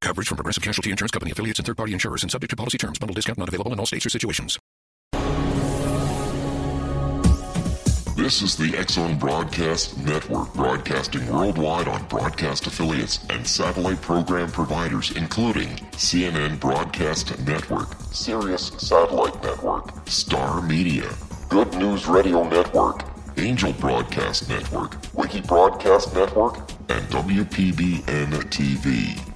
Coverage from Progressive Casualty Insurance Company affiliates and third party insurers and subject to policy terms. Bundle discount not available in all states or situations. This is the X Zone Broadcast Network, broadcasting worldwide on broadcast affiliates and satellite program providers, including CNN Broadcast Network, Sirius Satellite Network, Star Media, Good News Radio Network, Angel Broadcast Network, Wiki Broadcast Network, and WPBN TV.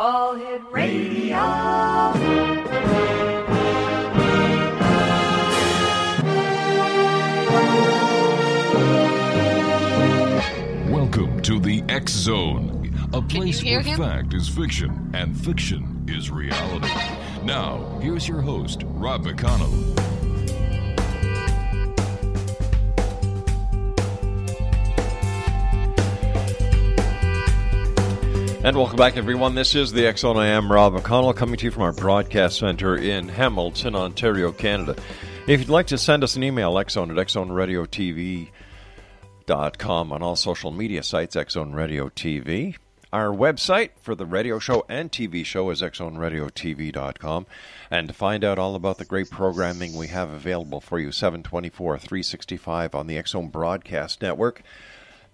All Hit Radio. Welcome to the X Zone, a place where him? fact is fiction and fiction is reality. Now, here's your host, Rob McConnell. And welcome back, everyone. This is the X Zone. I am Rob McConnell coming to you from our broadcast center in Hamilton, Ontario, Canada. If you'd like to send us an email, X Zone at xzoneradiotv.com on all social media sites, Xzone Radio TV. Our website for the radio show and TV show is xzoneradiotv.com. And to find out all about the great programming we have available for you 724 365 on the X Zone Broadcast Network,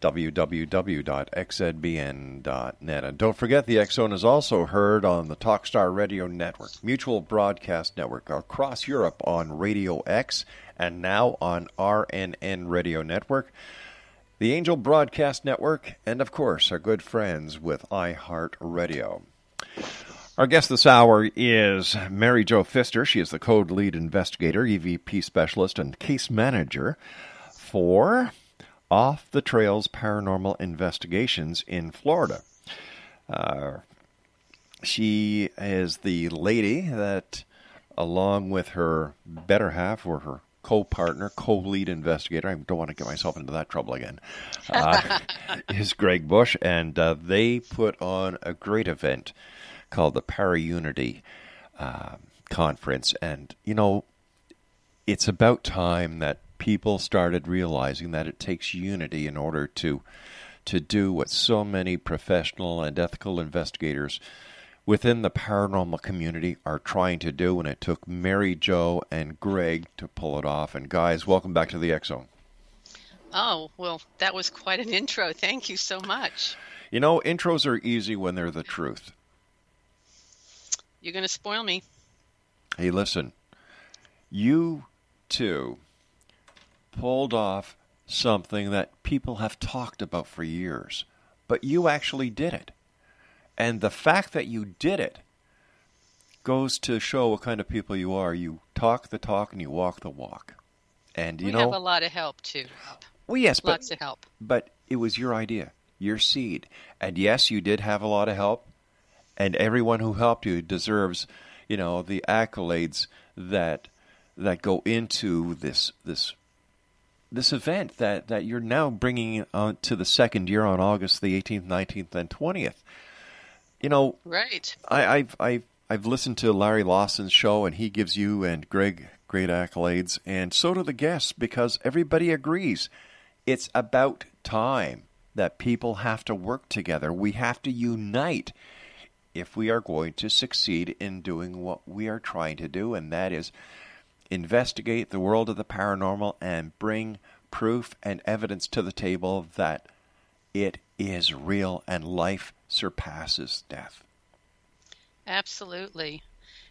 www.xzbn.net. And don't forget, the Zone is also heard on the Talkstar Radio Network, Mutual Broadcast Network across Europe on Radio X, and now on RNN Radio Network, the Angel Broadcast Network, and of course, our good friends with iHeartRadio. Our guest this hour is Mary Jo Fister. She is the Co-Lead Investigator, EVP Specialist, and Case Manager for Off the Trails Paranormal Investigations in Florida. Uh, she is the lady that, along with her better half or her co-partner, co-lead investigator, I don't want to get myself into that trouble again, uh, is Greg Bush, and uh, they put on a great event called the Para-Unity uh, Conference, and you know, it's about time that people started realizing that it takes unity in order to to do what so many professional and ethical investigators within the paranormal community are trying to do and it took Mary Jo and Greg to pull it off and guys welcome back to the Zone. Oh, well, that was quite an intro. Thank you so much. You know intros are easy when they're the truth. You're going to spoil me. Hey listen. You too pulled off something that people have talked about for years, but you actually did it. And the fact that you did it goes to show what kind of people you are. You talk the talk and you walk the walk. And you we know, have a lot of help, too. well, yes, but Lots of help. but it was your idea, your seed, and yes, you did have a lot of help. And everyone who helped you deserves, you know, the accolades that that go into this this this event that, that you're now bringing on to the second year on August the 18th, 19th, and 20th. You know, Right. I, I've, I've, I've listened to Larry Lawson's show, and he gives you and Greg great accolades, and so do the guests, because everybody agrees it's about time that people have to work together. We have to unite. if we are going to succeed in doing what we are trying to do, and that is investigate the world of the paranormal and bring proof and evidence to the table that it is real and life surpasses death. Absolutely.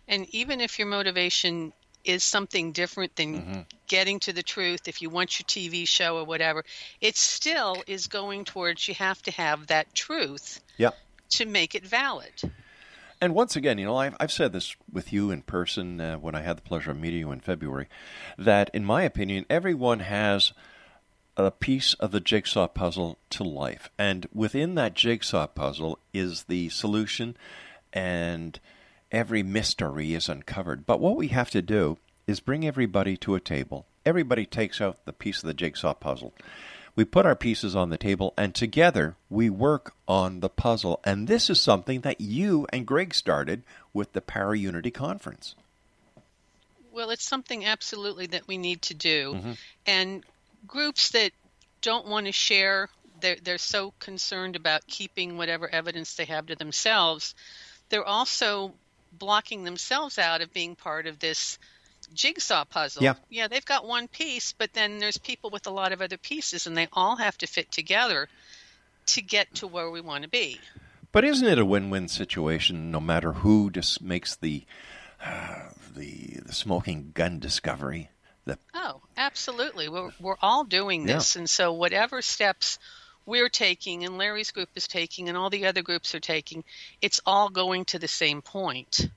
And even if your motivation is something different than mm-hmm. getting to the truth, if you want your TV show or whatever, it still is going towards you have to have that truth yep. to make it valid. And once again, you know, I've, I've said this with you in person uh, when I had the pleasure of meeting you in February, that in my opinion, everyone has a piece of the jigsaw puzzle to life. And within that jigsaw puzzle is the solution, and every mystery is uncovered. But what we have to do is bring everybody to a table. Everybody takes out the piece of the jigsaw puzzle. We put our pieces on the table, and together we work on the puzzle. And this is something that you and Greg started with the Para Unity Conference. Well, it's something absolutely that we need to do. Mm-hmm. And groups that don't want to share, they're, they're so concerned about keeping whatever evidence they have to themselves, they're also blocking themselves out of being part of this jigsaw puzzle. Yeah. yeah, they've got one piece, but then there's people with a lot of other pieces, and they all have to fit together to get to where we want to be. But isn't it a win-win situation, no matter who just makes the uh, the, the smoking gun discovery? The... Oh, absolutely. We're we're all doing this, yeah. and so whatever steps we're taking, and Larry's group is taking, and all the other groups are taking, it's all going to the same point.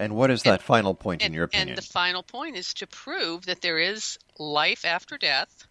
And what is that and, final point and, in your opinion? And the final point is to prove that there is life after death,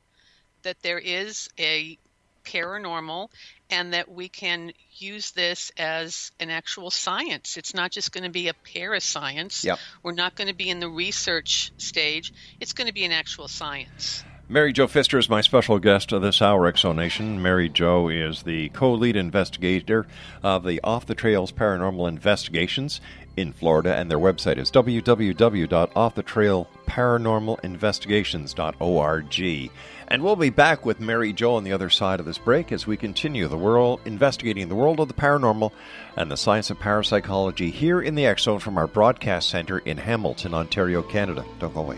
that there is a paranormal, and that we can use this as an actual science. It's not just going to be a parascience. Yep. We're not going to be in the research stage. It's going to be an actual science. Mary Jo Fister is my special guest of this hour, Exonation. Mary Jo is the co lead investigator of the Off the Trails Paranormal Investigations in Florida, and their website is www.offthetrailparanormalinvestigations.org. And we'll be back with Mary Jo on the other side of this break as we continue the world investigating the world of the paranormal and the science of parapsychology here in the Zone from our broadcast center in Hamilton, Ontario, Canada. Don't go away.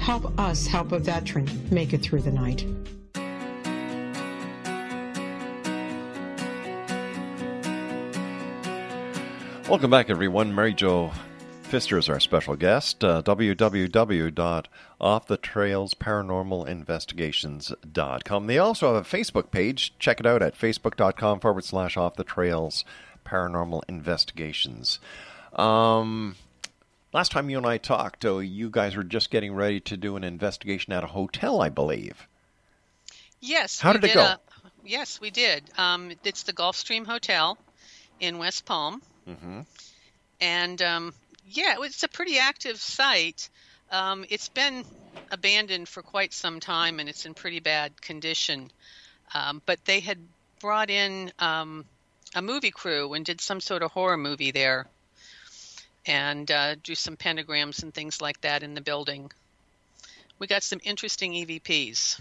Help us help a veteran make it through the night. Welcome back, everyone. Mary Jo Fister is our special guest. Uh, www.offthetrailsparanormalinvestigations.com. They also have a Facebook page. Check it out at facebook.com forward slash off the trails paranormal investigations. Um, last time you and I talked, uh, you guys were just getting ready to do an investigation at a hotel, I believe. Yes. How did, did it go? A, yes, we did. Um, it's the Gulfstream Hotel in West Palm. Mm-hmm. And um, yeah, it's a pretty active site. Um, it's been abandoned for quite some time and it's in pretty bad condition. Um, but they had brought in um, a movie crew and did some sort of horror movie there and uh, do some pentagrams and things like that in the building. We got some interesting EVPs.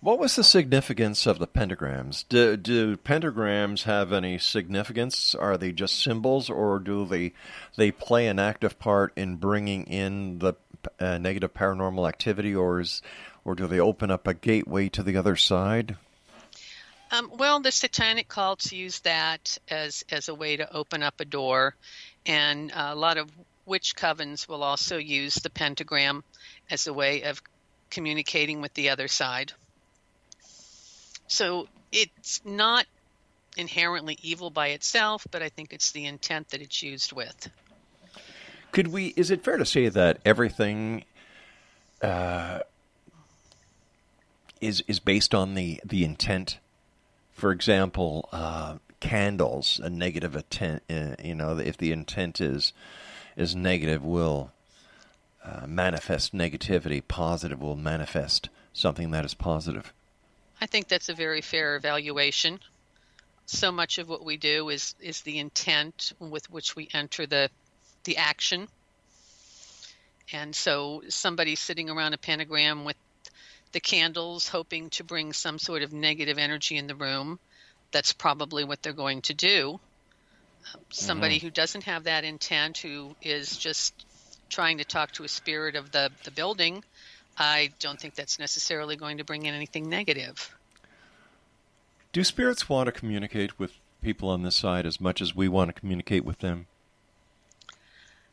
What was the significance of the pentagrams? Do, do, pentagrams have any significance? Are they just symbols, or do they they play an active part in bringing in the uh, negative paranormal activity, or is, or do they open up a gateway to the other side? Um, well, the Satanic cults use that as as a way to open up a door, and a lot of witch covens will also use the pentagram as a way of communicating with the other side. So it's not inherently evil by itself, but I think it's the intent that it's used with. Could we? Is it fair to say that everything uh, is is based on the the intent? For example, uh, candles, a negative intent. Uh, you know, if the intent is is negative, will uh, manifest negativity. Positive will manifest something that is positive. I think that's a very fair evaluation. So much of what we do is is the intent with which we enter the the action. And so somebody sitting around a pentagram with the candles hoping to bring some sort of negative energy in the room, that's probably what they're going to do. Somebody mm-hmm. who doesn't have that intent, who is just trying to talk to a spirit of the, the building, I don't think that's necessarily going to bring in anything negative. Do spirits want to communicate with people on this side as much as we want to communicate with them?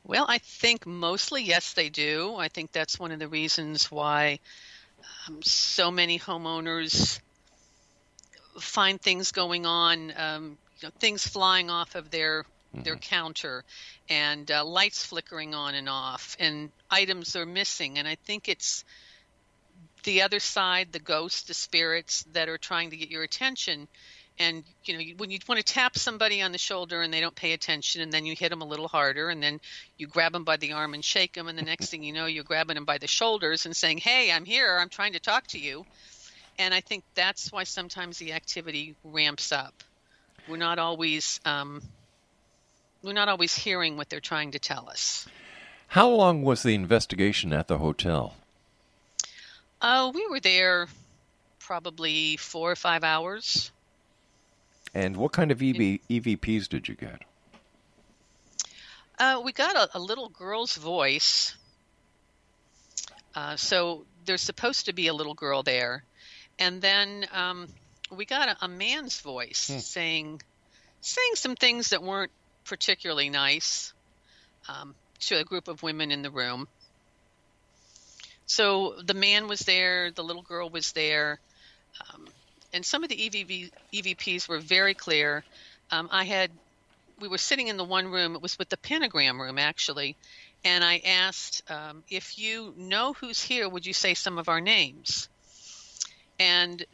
Well, I think mostly yes, they do. I think that's one of the reasons why um, so many homeowners find things going on, um, you know, things flying off of their their counter, and uh, lights flickering on and off, and items are missing. And I think it's the other side, the ghosts, the spirits that are trying to get your attention. And you know, when you want to tap somebody on the shoulder and they don't pay attention, and then you hit them a little harder, and then you grab them by the arm and shake them, and the next thing you know, you're grabbing them by the shoulders and saying, "Hey, I'm here. I'm trying to talk to you." And I think that's why sometimes the activity ramps up. We're not always um, we're not always hearing what they're trying to tell us. How long was the investigation at the hotel? Oh, we were there probably four or five hours. And what kind of EV, EVPs did you get? Uh, we got a, a, little girl's voice. Uh, so there's supposed to be a little girl there. And then um, we got a, a man's voice hmm. saying saying some things that weren't particularly nice um, to a group of women in the room. So the man was there, the little girl was there, um, and some of the EVP, EVPs were very clear. Um, I had, we were sitting in the one room. It was with the pentagram room actually, and I asked um, if you know who's here, would you say some of our names? And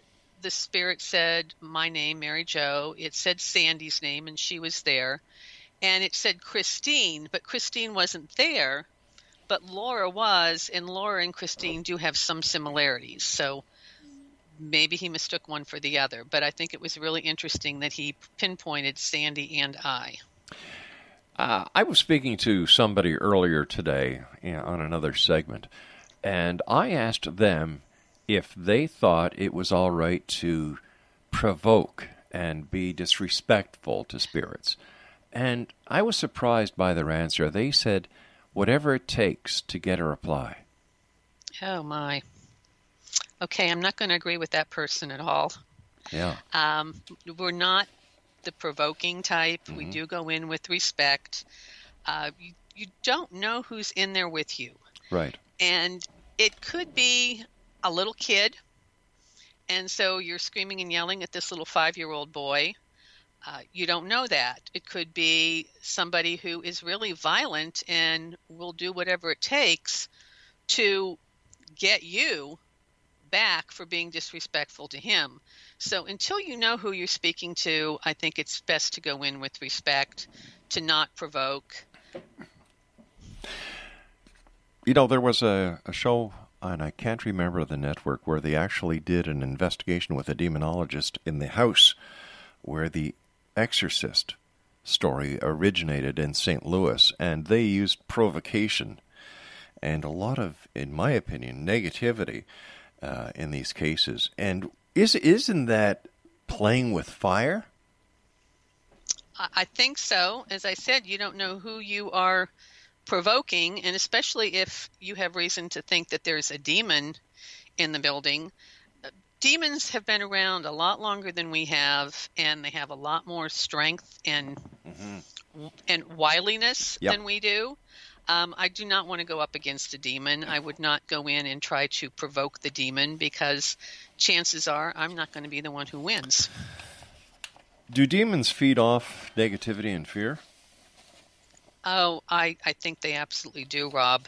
the spirit said my name, Mary Jo. It said Sandy's name, and she was there. And it said Christine, but Christine wasn't there but Laura was, and Laura and Christine do have some similarities. So maybe he mistook one for the other. But I think it was really interesting that he pinpointed Sandy and I. Uh, I was speaking to somebody earlier today you know, on another segment, and I asked them if they thought it was all right to provoke and be disrespectful to spirits. And I was surprised by their answer. They said whatever it takes to get a reply. Oh, my. Okay, I'm not going to agree with that person at all. Yeah. Um, we're not the provoking type. Mm-hmm. We do go in with respect. Uh, you, you don't know who's in there with you. Right. And it could be a little kid. And so you're screaming and yelling at this little five year old boy uh, you don't know that. It could be somebody who is really violent and will do whatever it takes to get you back for being disrespectful to him. So until you know who you're speaking to, I think it's best to go in with respect, to not provoke. You know, there was a, a show and I can't remember the network where they actually did an investigation with a demonologist in the house where the Exorcist story originated in St. Louis, and they used provocation and a lot of, in my opinion, negativity uh, in these cases. And is isn't that playing with fire? I think so. As I said, you don't know who you are provoking, and especially if you have reason to think that there's a demon in the building, demons have been around a lot longer than we have, and they have a lot more strength and mm-hmm. and wiliness yep. than we do. Um, I do not want to go up against a demon. I would not go in and try to provoke the demon because chances are I'm not going to be the one who wins. Do demons feed off negativity and fear? Oh, I, I think they absolutely do, Rob.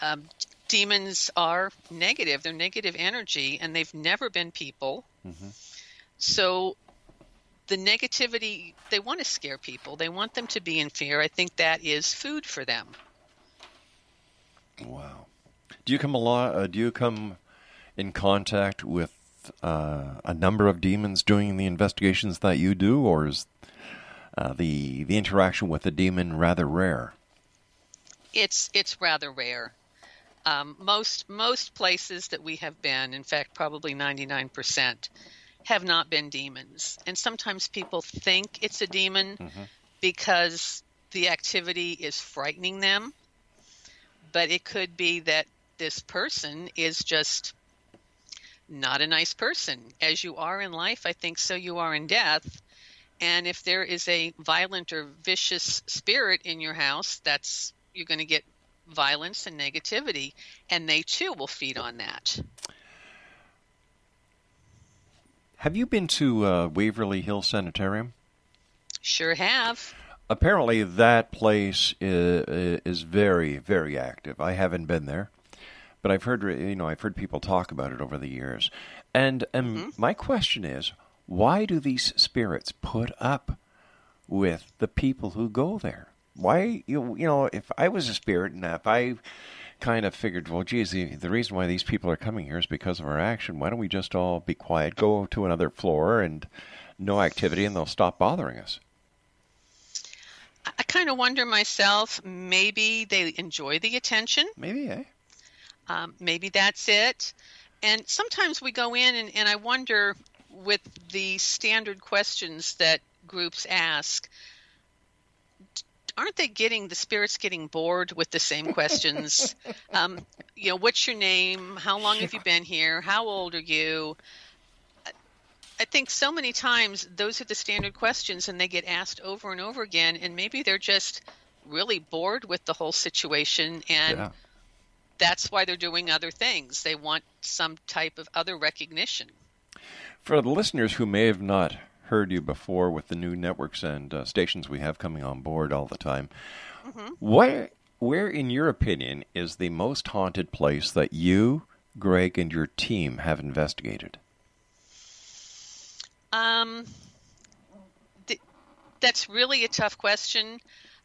Um, demons are negative. They're negative energy, and they've never been people. Mm-hmm. So the negativity, they want to scare people. They want them to be in fear. I think that is food for them. Wow. Do you come a lot? Uh, do you come in contact with uh, a number of demons doing the investigations that you do, or is uh, the the interaction with a demon rather rare? It's it's rather rare. Um, most most places that we have been, in fact, probably 99%, have not been demons. And sometimes people think it's a demon mm-hmm. because the activity is frightening them. But it could be that this person is just not a nice person. As you are in life, I think so you are in death. And if there is a violent or vicious spirit in your house, that's you're going to get violence and negativity, and they too will feed on that. Have you been to uh, Waverly Hill Sanitarium? Sure have. apparently that place is, is very, very active. I haven't been there, but I've heard you know I've heard people talk about it over the years. And um, mm-hmm. my question is, why do these spirits put up with the people who go there? Why you you know if I was a spirit and if I kind of figured, well, geez, the, the reason why these people are coming here is because of our action. Why don't we just all be quiet, go to another floor, and no activity, and they'll stop bothering us? I kind of wonder myself. Maybe they enjoy the attention. Maybe, eh? Um, maybe that's it. And sometimes we go in, and, and I wonder with the standard questions that groups ask aren't they getting the spirits getting bored with the same questions? um, you know, what's your name? How long have you been here? How old are you? I think so many times those are the standard questions, and they get asked over and over again. And maybe they're just really bored with the whole situation, and yeah. that's why they're doing other things. They want some type of other recognition. For the listeners who may have not heard you before with the new networks and uh, stations we have coming on board all the time. Mm-hmm. Where, where, in your opinion, is the most haunted place that you, Greg, and your team have investigated? Um, th- that's really a tough question.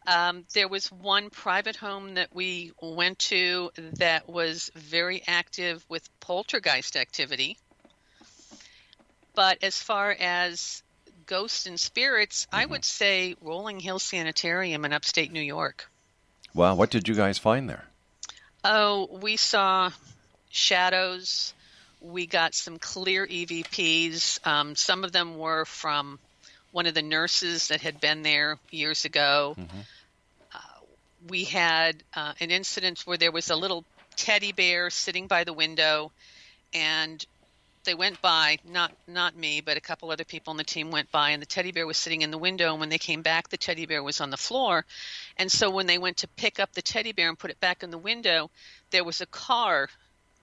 Um, there was one private home that we went to that was very active with poltergeist activity. But as far as ghosts and spirits, mm-hmm. I would say Rolling Hill Sanitarium in upstate New York. Wow, what did you guys find there? Oh, we saw shadows. We got some clear EVPs. Um, some of them were from one of the nurses that had been there years ago. Mm-hmm. Uh, we had uh, an incident where there was a little teddy bear sitting by the window, and they went by, not not me, but a couple other people on the team went by, and the teddy bear was sitting in the window. And when they came back, the teddy bear was on the floor. And so when they went to pick up the teddy bear and put it back in the window, there was a car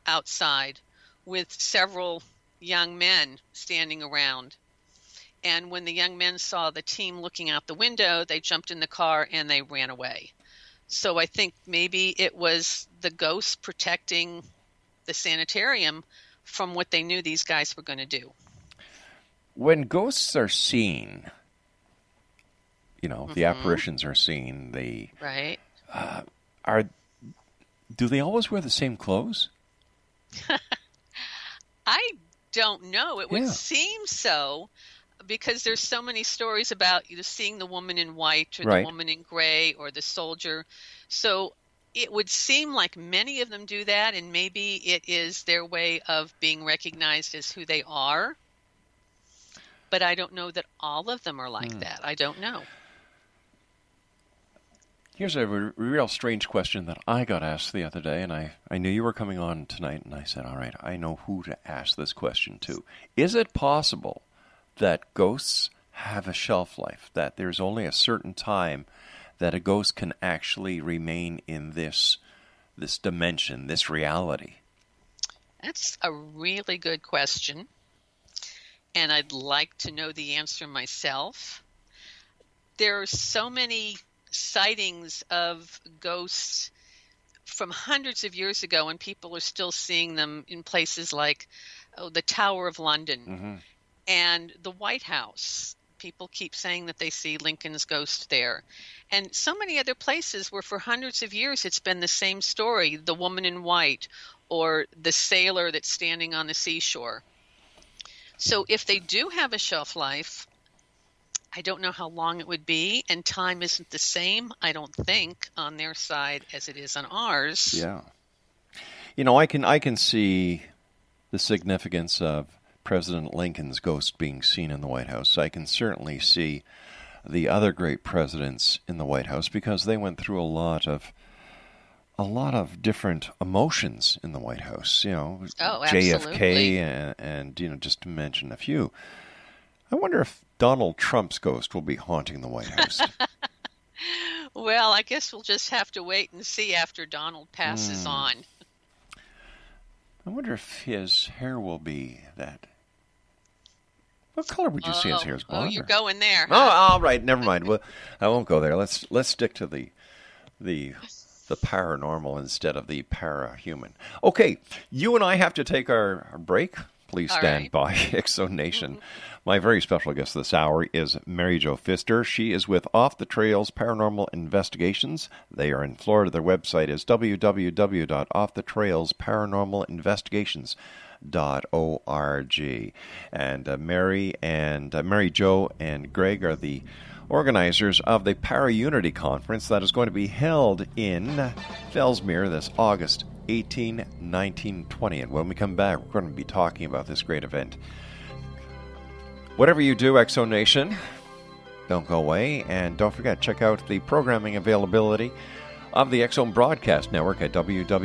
outside with several young men standing around. And when the young men saw the team looking out the window, they jumped in the car and they ran away. So I think maybe it was the ghost protecting the sanitarium from what they knew these guys were going to do. When ghosts are seen, you know, mm-hmm. the apparitions are seen. They right uh, are. Do they always wear the same clothes? I don't know. It would seem so because there's so many stories about you know, seeing the woman in white or right. the woman in gray or the soldier. So it would seem like many of them do that, and maybe it is their way of being recognized as who they are. But I don't know that all of them are like mm. that. I don't know. Here's a r- real strange question that I got asked the other day, and I, I knew you were coming on tonight, and I said, All right, I know who to ask this question to. Is it possible that ghosts have a shelf life, that there's only a certain time that a ghost can actually remain in this this dimension, this reality? That's a really good question. And I'd like to know the answer myself. There are so many sightings of ghosts from hundreds of years ago, and people are still seeing them in places like oh, the Tower of London mm-hmm. and the White House people keep saying that they see Lincoln's ghost there. And so many other places where for hundreds of years it's been the same story the woman in white or the sailor that's standing on the seashore. So if they do have a shelf life, I don't know how long it would be, and time isn't the same, I don't think, on their side as it is on ours. Yeah. You know, I can I can see the significance of President Lincoln's ghost being seen in the White House. I can certainly see the other great presidents in the White House because they went through a lot of a lot of different emotions in the White House. You know, oh, JFK and, and you know just to mention a few. I wonder if Donald Trump's ghost will be haunting the White House. well, I guess we'll just have to wait and see after Donald passes mm. on. I wonder if his hair will be that What color would you see us here as Oh, you're or- going there. Oh, all right. Never mind. Well, I won't go there. Let's let's stick to the the the paranormal instead of the parahuman. Okay, you and I have to take our, our break. Please stand right. by, Exo Nation. My very special guest this hour is Mary Jo Fister. She is with Off the Trails Paranormal Investigations. They are in Florida. Their website is www.offthetrailsparanormalinvestigations.org. And uh, Mary and uh, Mary Jo and Greg are the organizers of the Para-Unity Conference that is going to be held in Fellsmere this August 18, 19, 20. And when we come back, we're going to be talking about this great event. Whatever you do, Exo Nation, don't go away. And don't forget, check out the programming availability of the X Zone Broadcast Network at www.xzbn.net.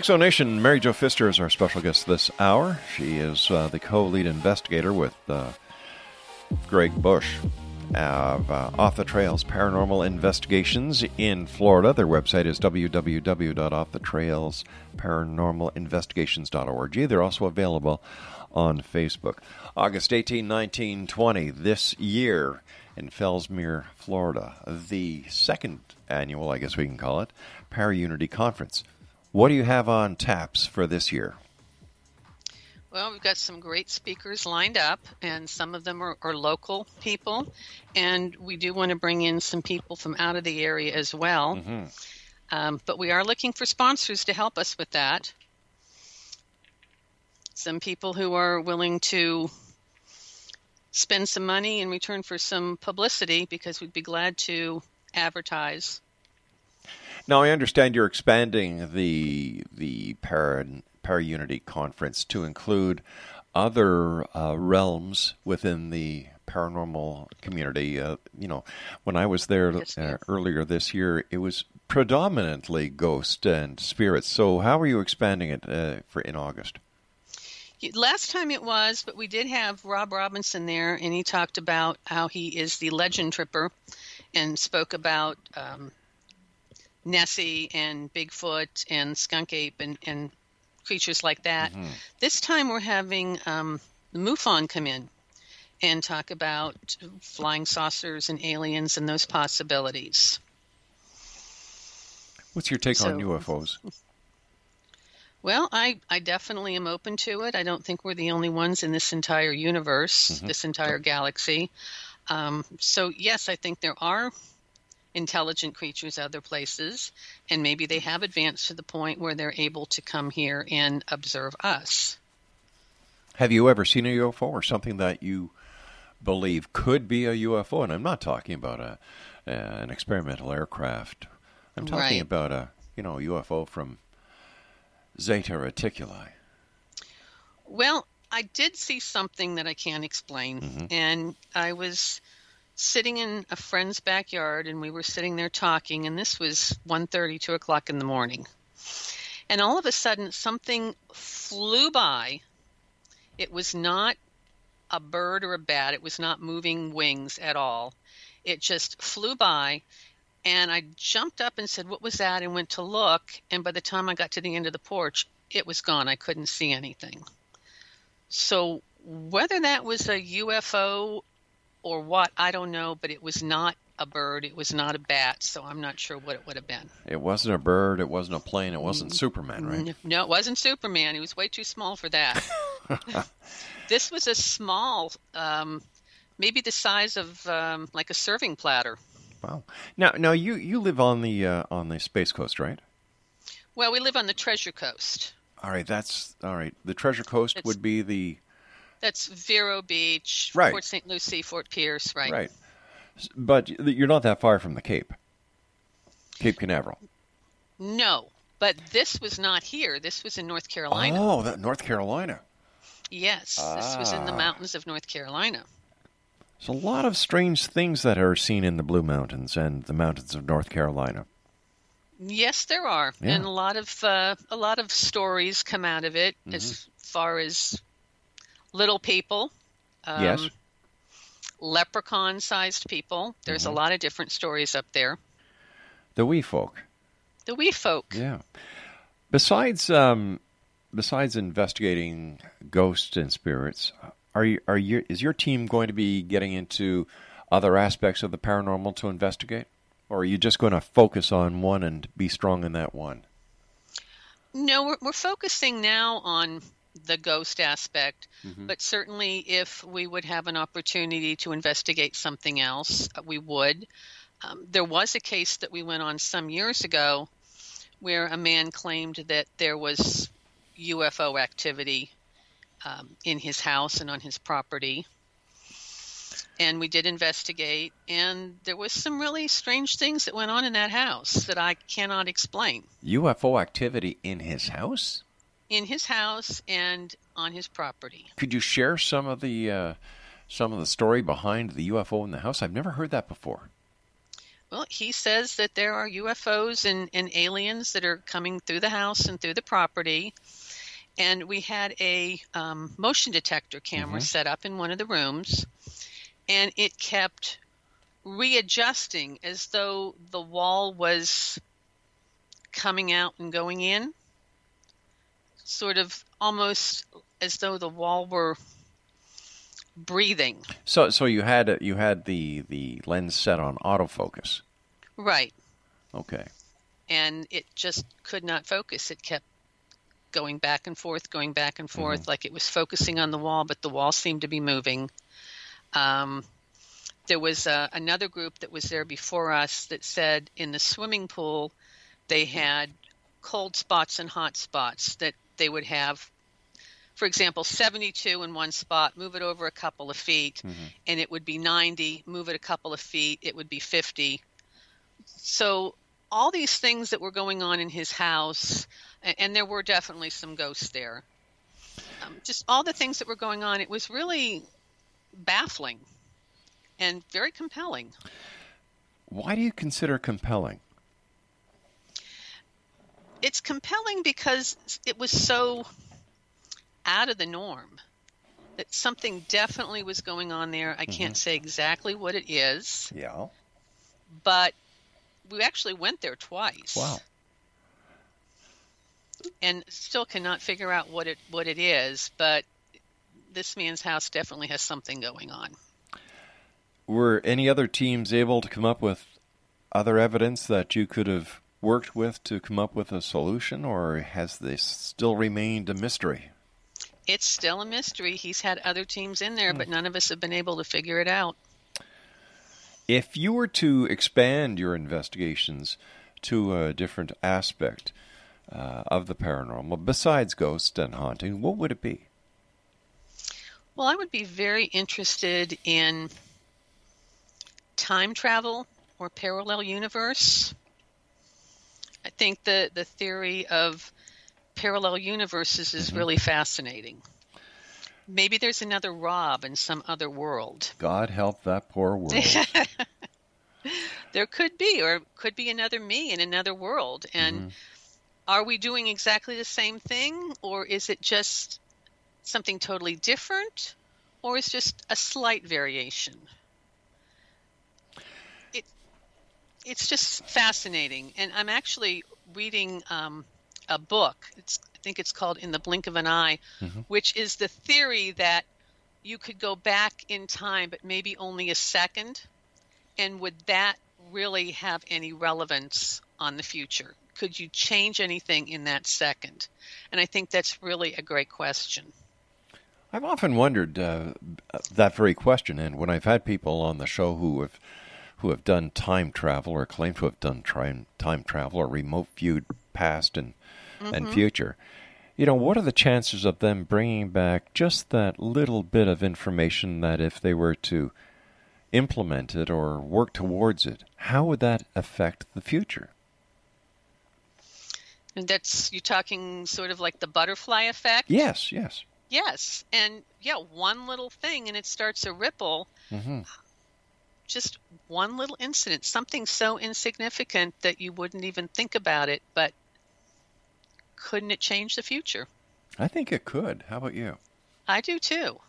Exonation, Mary Jo Fister is our special guest this hour. She is uh, the co lead investigator with uh, Greg Bush of uh, Off the Trails Paranormal Investigations in Florida. Their website is www.offthetrailsparanormalinvestigations.org. They're also available on Facebook. August 18, 1920, this year in Fellsmere, Florida, the second annual, I guess we can call it, Para-Unity Conference. What do you have on taps for this year? Well, we've got some great speakers lined up, and some of them are, are, local people, and we do want to bring in some people from out of the area as well. Mm-hmm. Um, but we are looking for sponsors to help us with that. Some people who are willing to spend some money in return for some publicity because we'd be glad to advertise now, I understand you're expanding the the para, para Unity conference to include other uh, realms within the paranormal community. Uh, you know, when I was there uh, earlier this year, it was predominantly ghost and spirits. So, how are you expanding it uh, for in August? Last time it was, but we did have Rob Robinson there, and he talked about how he is the legend tripper, and spoke about um, Nessie and Bigfoot and Skunk Ape and, and creatures like that. Mm-hmm. This time we're having um, the MUFON come in and talk about flying saucers and aliens and those possibilities. What's your take so, on UFOs? Well, I, I definitely am open to it. I don't think we're the only ones in this entire universe, mm-hmm. this entire galaxy. Um, so, yes, I think there are intelligent creatures other places, and maybe they have advanced to the point where they're able to come here and observe us. Have you ever seen a UFO or something that you believe could be a UFO? And I'm not talking about a, an experimental aircraft. I'm talking right. about a you know UFO from Zeta Reticuli. Well, I did see something that I can't explain, mm-hmm. and I was sitting in a friend's backyard and we were sitting there talking and this was 1.30 2 o'clock in the morning. And all of a sudden something flew by. It was not a bird or a bat. It was not moving wings at all. It just flew by and i jumped up and said what was that? and went to look and by the time i got to the end of the porch it was gone. I couldn't see anything. So whether that was a ufo or what, I don't know, but it was not a bird. It was not a bat, so I'm not sure what it would have been. It wasn't a bird. It wasn't a plane. It wasn't Superman, right? No, it wasn't Superman. He was way too small for that. this was a small, um, maybe the size of um, like a serving platter. Wow. Now, now you you live on the uh, on the space coast, right? Well, we live on the Treasure Coast. All right, that's all right. The Treasure Coast it's, would be the that's Vero Beach, right. Port St. Lucie, Fort Pierce, right? Right. But you're not that far from the Cape, Cape Canaveral. No, but this was not here. This was in North Carolina. Oh, that North Carolina. Yes, ah. this was in the ah. mountains of North Carolina. There's a lot of strange things that are seen in the Blue Mountains and the mountains of North Carolina. Yes, there are, yeah. and a lot of uh, a lot of stories come out of it mm-hmm. as far as little people. Um, yes. Leprechaun sized people. There's mm-hmm. a lot of different stories up there. The wee folk. The wee folk. Yeah. Besides, um, besides investigating ghosts and spirits, are you are you is your team going to be getting into other aspects of the paranormal to investigate, or are you just going to focus on one and be strong in that one? No, we're, we're focusing now on the ghost aspect, mm-hmm. but certainly if we would have an opportunity to investigate something else, uh, we would. Um, there was a case that we went on some years ago where a man claimed that there was UFO activity um, in his house and on his property. and we did investigate, and there was some really strange things that went on in that house that I cannot explain. UFO activity in his house? In his house and on his property. Could you share some of the uh, some of the story behind the UFO in the house? I've never heard that before. Well, he says that there are UFOs and, and aliens that are coming through the house and through the property. And we had a um, motion detector camera Mhm. set up in one of the rooms, and it kept readjusting as though the wall was coming out and going in, sort of almost as though the wall were breathing. So so you had you had the the lens set on autofocus. Right. Okay. and it just could not focus. It kept going back and forth, going back and forth, like it was focusing on the wall, but the wall seemed to be moving. Um, there was uh, another group that was there before us that said in the swimming pool they had cold spots and hot spots that they would have. For example, 72 in one spot, move it over a couple of feet, and it would be 90. Move it a couple of feet, it would be 50 so all these things that were going on in his house a- and there were definitely some ghosts there um, just all the things that were going on it was really baffling and very compelling Why do you consider compelling? It's compelling because it was so out of the norm that something definitely was going on there. I can't mm-hmm. say exactly what it is. Yeah. but we actually went there twice. Wow. and still cannot figure out what it what it is but this man's house definitely has something going on. Were any other teams able to come up with other evidence that you could have worked with to come up with a solution, or has this still remained a mystery? it's still a mystery he's had other teams in there but none of us have been able to figure it out If you were to expand your investigations to a different aspect uh, of the paranormal, besides ghosts and haunting, what would it be? well i would be very interested in time travel or parallel universe think the the theory of parallel universes is mm-hmm. really fascinating. Maybe there's another rob in some other world. God help that poor world. there could be or could be another me in another world. And mm-hmm. are we doing exactly the same thing or is it just something totally different or is just a slight variation it it's just fascinating and i'm actually reading um, a book it's i think it's called in the blink of an eye which is the theory that you could go back in time but maybe only a second and would that really have any relevance on the future? Could you change anything in that second? And I think that's really a great question. I've often wondered uh, that very question, and when I've had people on the show who have who have done time travel or claim to have done time time travel or remote viewed past and and Mhm. future, you know, what are the chances of them bringing back just that little bit of information that if they were to implement it or work towards it, how would that affect the future? And that's you're talking sort of like the butterfly effect. Yes, yes. Yes. And yeah, one little thing and it starts a ripple. Mm-hmm. Just one little incident, something so insignificant that you wouldn't even think about it, but couldn't it change the future? I think it could. How about you? I do too.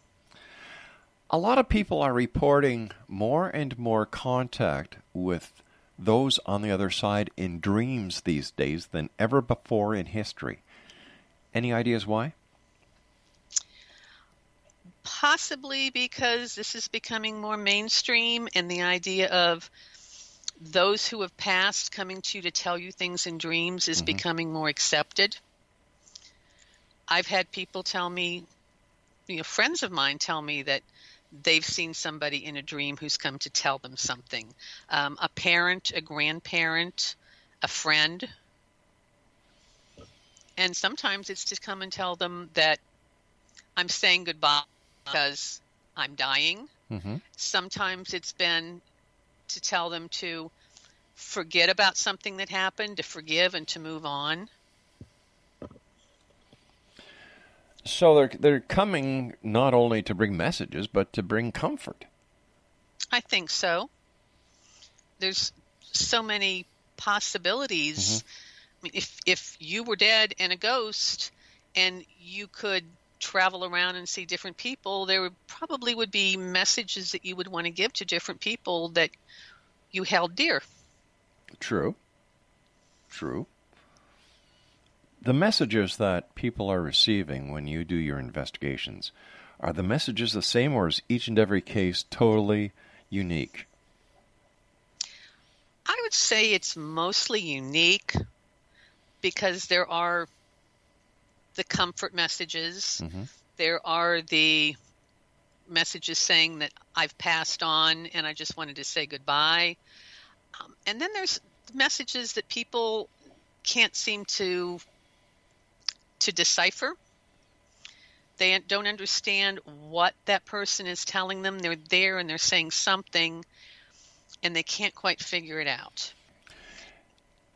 A lot of people are reporting more and more contact with those on the other side in dreams these days than ever before in history. Any ideas why? Possibly because this is becoming more mainstream and the idea of those who have passed coming to you to tell you things in dreams is becoming more accepted. I've had people tell me, you know, friends of mine tell me that they've seen somebody in a dream who's come to tell them something. Um, a parent, a grandparent, a friend. And sometimes it's to come and tell them that I'm saying goodbye because I'm dying Mm-hmm. Sometimes it's been to tell them to forget about something that happened, to forgive and to move on. So they're they're coming not only to bring messages, but to bring comfort. I think so. There's so many possibilities. Mm-hmm. I mean, if if you were dead and a ghost, and you could travel around and see different people, there would, probably would be messages that you would want to give to different people that you held dear. True. True. The messages that people are receiving when you do your investigations are the messages the same, or is each and every case totally unique? I would say it's mostly unique because there are the comfort messages. Mm-hmm. There are the messages saying that I've passed on and I just wanted to say goodbye. Um, and then there's messages that people can't seem to to decipher. They don't understand what that person is telling them. They're there and they're saying something and they can't quite figure it out.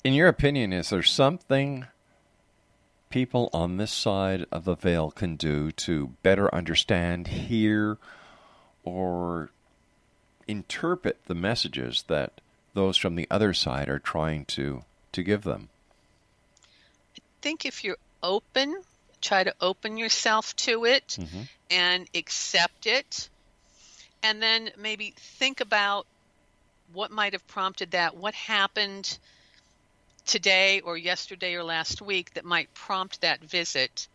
In your opinion, is there something people on this side of the veil can do to better understand, hear, or interpret the messages that those from the other side are trying to, to give them? I think if you're open, try to open yourself to it mm-hmm. and accept it, and then maybe think about what might have prompted that, what happened today or yesterday or last week that might prompt that visit?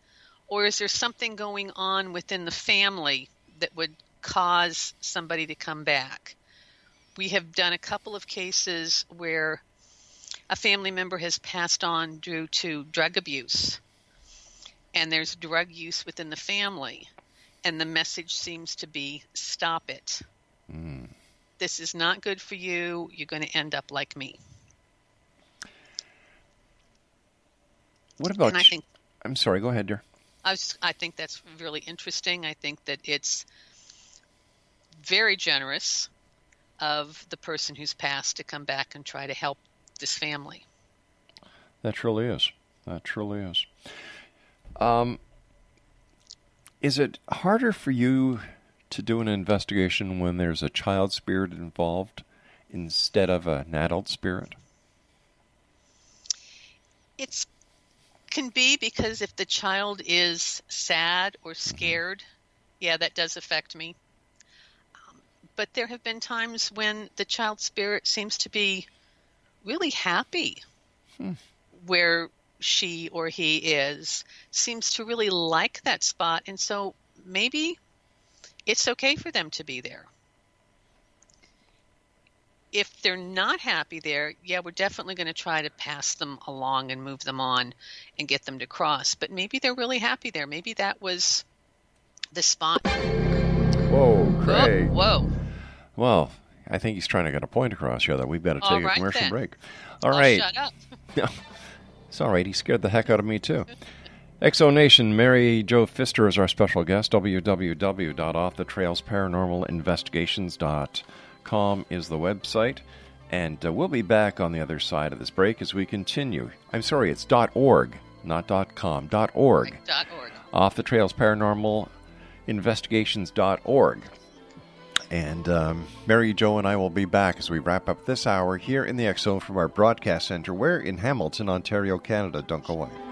Or is there something going on within the family that would cause somebody to come back? We have done a couple of cases where a family member has passed on due to drug abuse, and there's drug use within the family, and the message seems to be stop it. Mm. This is not good for you. You're going to end up like me. What about? And I think I'm sorry. Go ahead, dear. I, was, I think that's really interesting. I think that it's very generous of the person who's passed to come back and try to help this family. That truly is. That truly is. Um, is it harder for you to do an investigation when there's a child spirit involved instead of an adult spirit? It's can be because if the child is sad or scared, mm-hmm. yeah, that does affect me. Um, but there have been times when the child spirit seems to be really happy hmm. where she or he is, seems to really like that spot. And so maybe it's okay for them to be there. If they're not happy there, yeah, we're definitely going to try to pass them along and move them on and get them to cross. But maybe they're really happy there. Maybe that was the spot. Whoa, Craig. Whoa. whoa. Well, I think he's trying to get a point across here that we've got to take right, a commercial then. break. All I'll right. Shut up. it's all right. He scared the heck out of me, too. Exo Nation, Mary Jo Fister is our special guest. www.offthetrailsparanormalinvestigations.com is the website. And uh, we'll be back on the other side of this break as we continue. I'm sorry, it's .org, not .com, .org. Dot org. Off the Trails Paranormal Investigations.org. And um, Mary Jo and I will be back as we wrap up this hour here in the Zone from our broadcast center. We're in Hamilton, Ontario, Canada. Don't go away.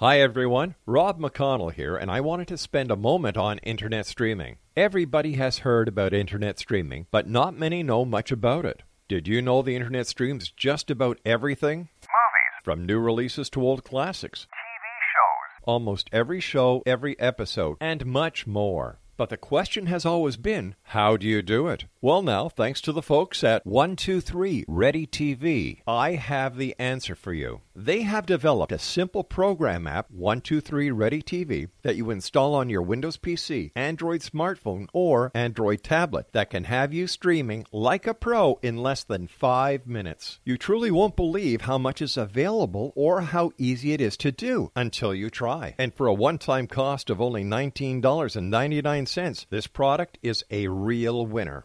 Hi everyone, Rob McConnell here, and I wanted to spend a moment on internet streaming. Everybody has heard about internet streaming, but not many know much about it. Did you know the internet streams just about everything? Movies. From new releases to old classics. TV shows. Almost every show, every episode, and much more. But the question has always been, how do you do it? Well, now, thanks to the folks at 123 Ready TV, I have the answer for you. They have developed a simple program app, 123 Ready TV, that you install on your Windows PC, Android smartphone, or Android tablet that can have you streaming like a pro in less than five minutes. You truly won't believe how much is available or how easy it is to do until you try. And for a one time cost of only $19.99, this product is a real winner.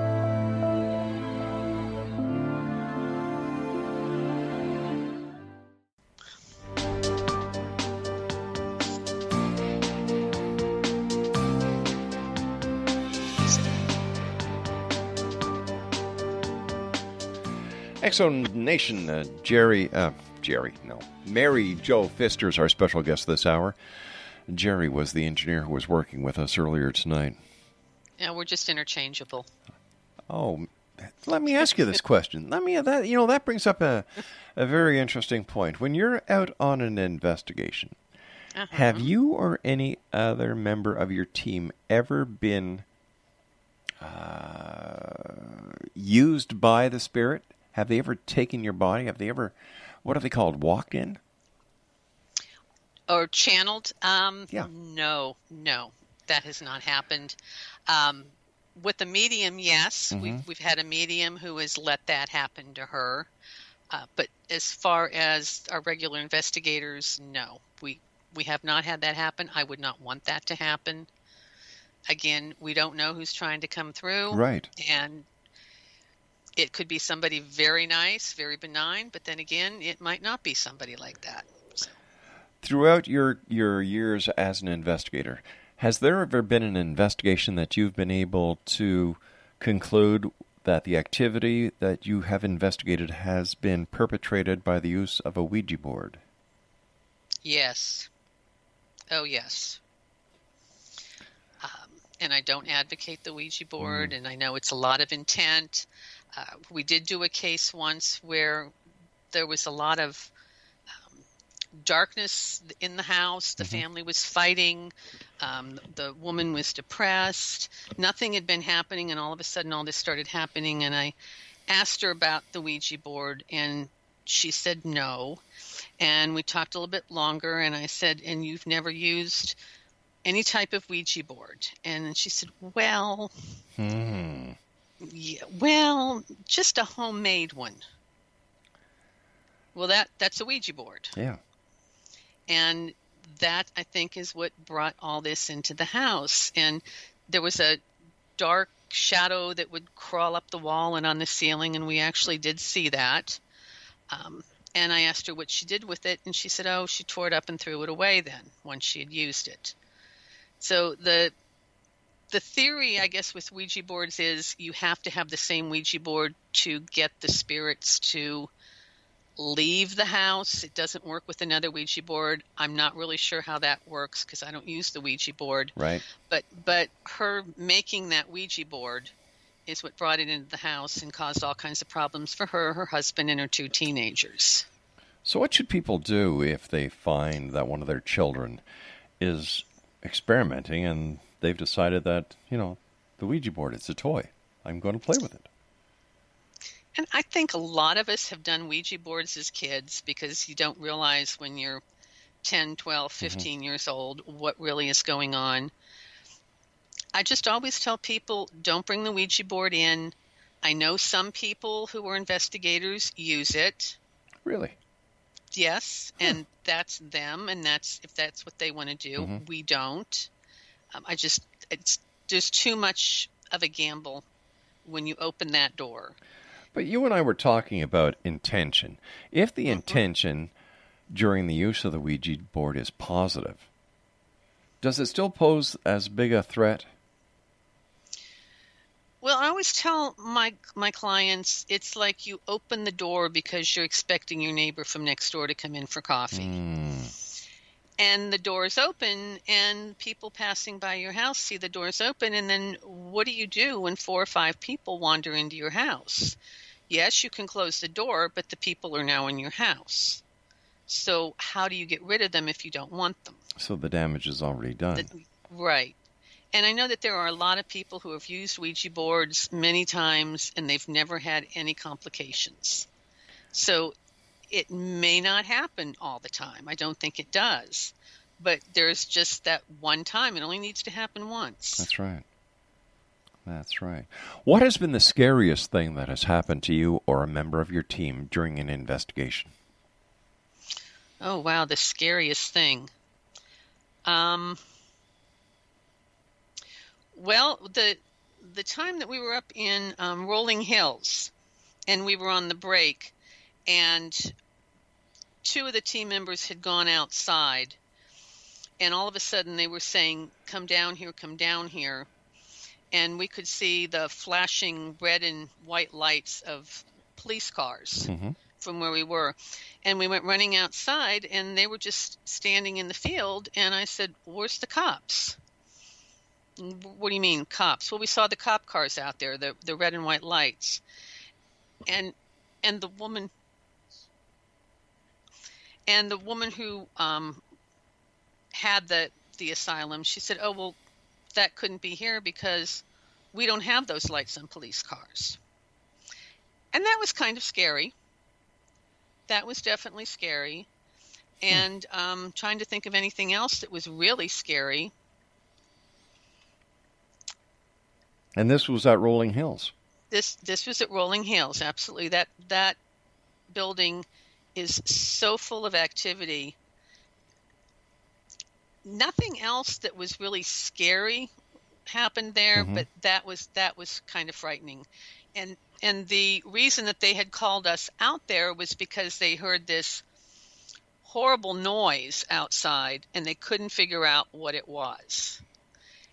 X Zone Nation, uh, Jerry, uh, Jerry, no, Mary Jo Fister is our special guest this hour. Jerry was the engineer who was working with us earlier tonight. Yeah, we're just interchangeable. Oh, let me ask you this question. Let me that you know that brings up a a very interesting point. When you're out on an investigation, Uh-huh. have you or any other member of your team ever been uh, used by the spirit? Have they ever taken your body? Have they ever, what are they called, walked in? Or channeled? Um, Yeah. No, no, that has not happened. Um, with a medium, yes, Mhm. we've we've had a medium who has let that happen to her. Uh, but as far as our regular investigators, no, we we have not had that happen. I would not want that to happen. Again, we don't know who's trying to come through, Right. And it could be somebody very nice, very benign, but then again, it might not be somebody like that. Throughout your your years as an investigator, has there ever been an investigation that you've been able to conclude that the activity that you have investigated has been perpetrated by the use of a Ouija board? Yes. Oh, yes. Um, and I don't advocate the Ouija board, and I know it's a lot of intent. Uh, we did do a case once where there was a lot of um, darkness in the house. The family was fighting. Um, the woman was depressed. Nothing had been happening, and all of a sudden, all this started happening. And I asked her about the Ouija board, and she said no. And we talked a little bit longer, and I said, And you've never used any type of Ouija board? And she said, Well, Hmm. Yeah, well, just a homemade one. Well, that that's a Ouija board. Yeah. And that I think is what brought all this into the house. And there was a dark shadow that would crawl up the wall and on the ceiling, and we actually did see that. Um, and I asked her what she did with it, and she said, "Oh, she tore it up and threw it away then once she had used it." So the the theory, I guess, with Ouija boards is you have to have the same Ouija board to get the spirits to leave the house. It doesn't work with another Ouija board. I'm not really sure how that works because I don't use the Ouija board. Right. But but her making that Ouija board is what brought it into the house and caused all kinds of problems for her, her husband, and her two teenagers. So, what should people do if they find that one of their children is experimenting and they've decided that, you know, the Ouija board, it's a toy? I'm going to play with it. And I think a lot of us have done Ouija boards as kids because you don't realize when you're 10, 12, 15 years old what really is going on. I just always tell people don't bring the Ouija board in. I know some people who are investigators use it. Really? Yes, and that's them, and that's if that's what they want to do. Mhm. We don't. Um, I just it's there's too much of a gamble when you open that door. But you and I were talking about intention. If the intention during the use of the Ouija board is positive, does it still pose as big a threat? Well, I always tell my my clients it's like you open the door because you're expecting your neighbor from next door to come in for coffee. And the door's open and people passing by your house see the door's open and then what do you do when four or five people wander into your house? Yes, you can close the door, but the people are now in your house. So how do you get rid of them if you don't want them? So the damage is already done. The- right. And I know that there are a lot of people who have used Ouija boards many times and they've never had any complications. So it may not happen all the time. I don't think it does. But there's just that one time. It only needs to happen once. That's right. That's right. What has been the scariest thing that has happened to you or a member of your team during an investigation? Oh wow, the scariest thing. Um well, the the time that we were up in um, Rolling Hills and we were on the break and two of the team members had gone outside and all of a sudden they were saying come down here come down here and we could see the flashing red and white lights of police cars Mm-hmm. from where we were. And we went running outside, and they were just standing in the field. And I said, Where's the cops? What do you mean, cops? Well, we saw the cop cars out there, the, the red and white lights. And and the woman and the woman who um, had the the asylum, she said, "Oh well, that couldn't be here because we don't have those lights on police cars." And that was kind of scary that was definitely scary. And um, trying to think of anything else that was really scary. And this was at Rolling Hills. This this was at Rolling Hills. Absolutely, that that building is so full of activity. Nothing else that was really scary happened there, Mhm. but that was that was kind of frightening. And and the reason that they had called us out there was because they heard this horrible noise outside and they couldn't figure out what it was.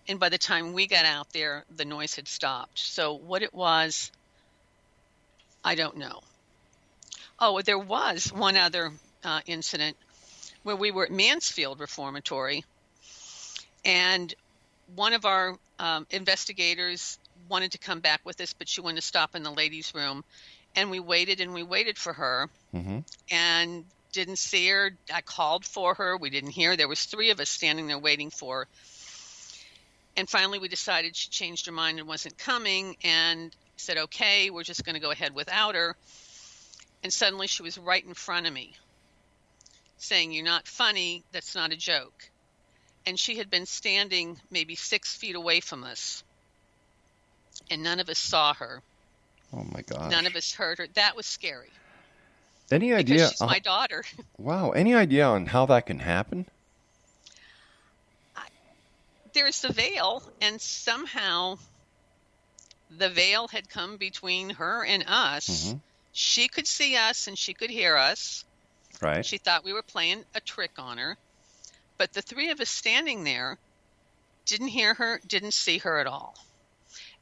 And by the time we got out there, the noise had stopped. So what it was, I don't know. Oh, there was one other uh, incident where we were at Mansfield Reformatory, and one of our um, investigators wanted to come back with us, but she wanted to stop in the ladies' room, and we waited and we waited for her, Mm-hmm. and didn't see her. I called for her. We didn't hear. her. There was three of us standing there waiting for. her. And finally, we decided she changed her mind and wasn't coming, and said, "Okay, we're just going to go ahead without her." And suddenly, she was right in front of me, saying, "You're not funny. That's not a joke." And she had been standing maybe six feet away from us, and none of us saw her. Oh my god None of us heard her. That was scary Any because idea? she's my daughter. wow. Any idea on how that can happen? there's the veil, and somehow the veil had come between her and us. Mhm. She could see us and she could hear us. Right. She thought we were playing a trick on her. But the three of us standing there didn't hear her, didn't see her at all.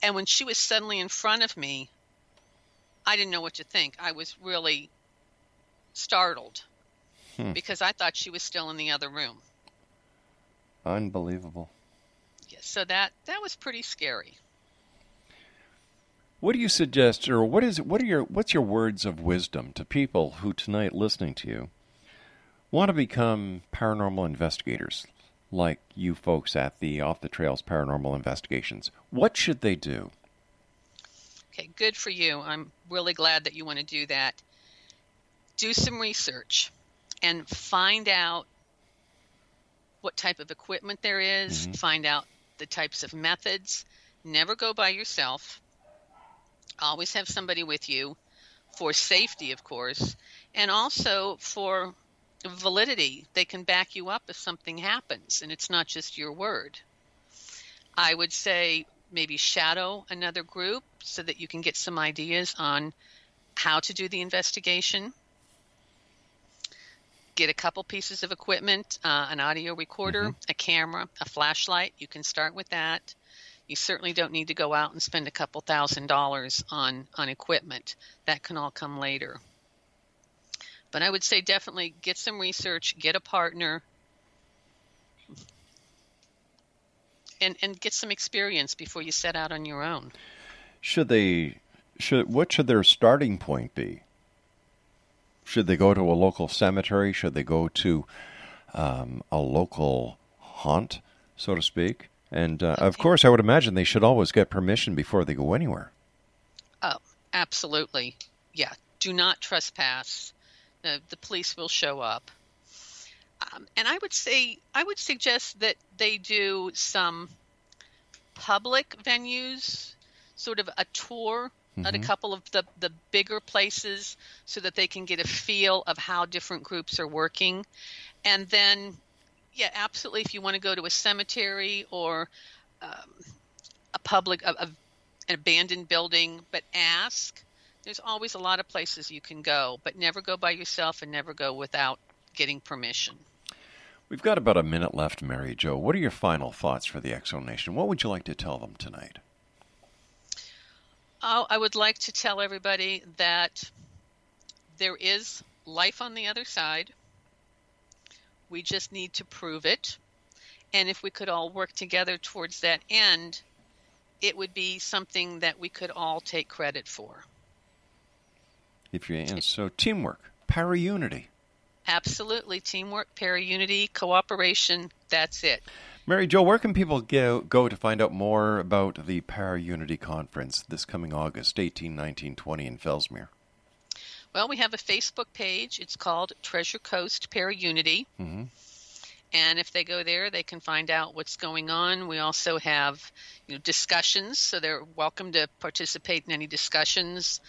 And when she was suddenly in front of me, I didn't know what to think. I was really startled Hmm. because I thought she was still in the other room. Unbelievable. Yes, so that that was pretty scary. What do you suggest, or what is what are your what's your words of wisdom to people who tonight listening to you want to become paranormal investigators, like you folks at the Off the Trails Paranormal Investigations? What should they do? Okay, good for you. I'm really glad that you want to do that. Do some research and find out what type of equipment there is, Mhm. find out the types of methods. Never go by yourself. Always have somebody with you for safety, of course, and also for validity. They can back you up if something happens, and it's not just your word. I would say maybe shadow another group so that you can get some ideas on how to do the investigation. Get a couple pieces of equipment, uh, an audio recorder, a camera, a flashlight. You can start with that. You certainly don't need to go out and spend a couple thousand dollars on, on equipment. That can all come later. But I would say definitely get some research, get a partner, and, and get some experience before you set out on your own. Should they should what should their starting point be? Should they go to a local cemetery? Should they go to um, a local haunt, so to speak? And uh, of course, I would imagine they should always get permission before they go anywhere. Oh, absolutely. Yeah. Do not trespass. The, the police will show up. Um, and I would say, I would suggest that they do some public venues, sort of a tour at a Mhm. couple of the, the bigger places so that they can get a feel of how different groups are working. And then, yeah, absolutely, if you want to go to a cemetery or um, a public, a, a, an abandoned building, but ask. There's always a lot of places you can go, but never go by yourself and never go without getting permission. We've got about a minute left, Mary Jo. What are your final thoughts for the Exo Nation? What would you like to tell them tonight? Oh, I would like to tell everybody that there is life on the other side. We just need to prove it. And if we could all work together towards that end, it would be something that we could all take credit for. If you and so teamwork, para unity. Absolutely. Teamwork, para unity, cooperation, that's it. Mary Jo, where can people go, go to find out more about the Para Unity Conference this coming August 18, 19, 20 in Fellsmere? Well, we have a Facebook page. It's called Treasure Coast Para Unity. Mm-hmm. And if they go there, they can find out what's going on. We also have you know, discussions, so they're welcome to participate in any discussions.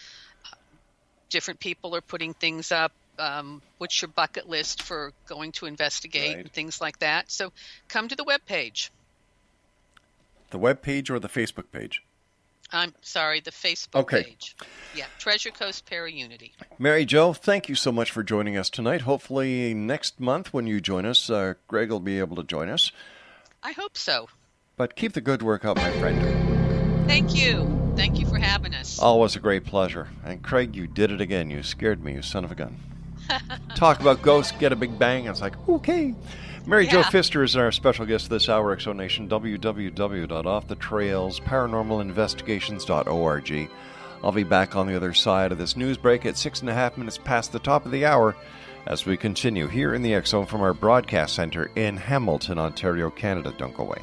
Different people are putting things up. Um, what's your bucket list for going to investigate Right. and things like that? So come to the web page. The web page or the Facebook page? I'm sorry, the Facebook Okay. page. Yeah, Treasure Coast Para Unity. Mary Jo, thank you so much for joining us tonight. Hopefully, next month when you join us, uh, Greg will be able to join us. I hope so. But keep the good work up, my friend. Thank you. Thank you for having us. Always a great pleasure. And Craig, you did it again. You scared me, you son of a gun. Talk about ghosts, get a big bang. I was like, okay. MaryJo Yeah. Fister is our special guest this hour, X Zone Nation, www.offthetrailsparanormalinvestigations.org. I'll be back on the other side of this news break at six and a half minutes past the top of the hour as we continue here in the Zone from our broadcast center in Hamilton, Ontario, Canada. Don't go away.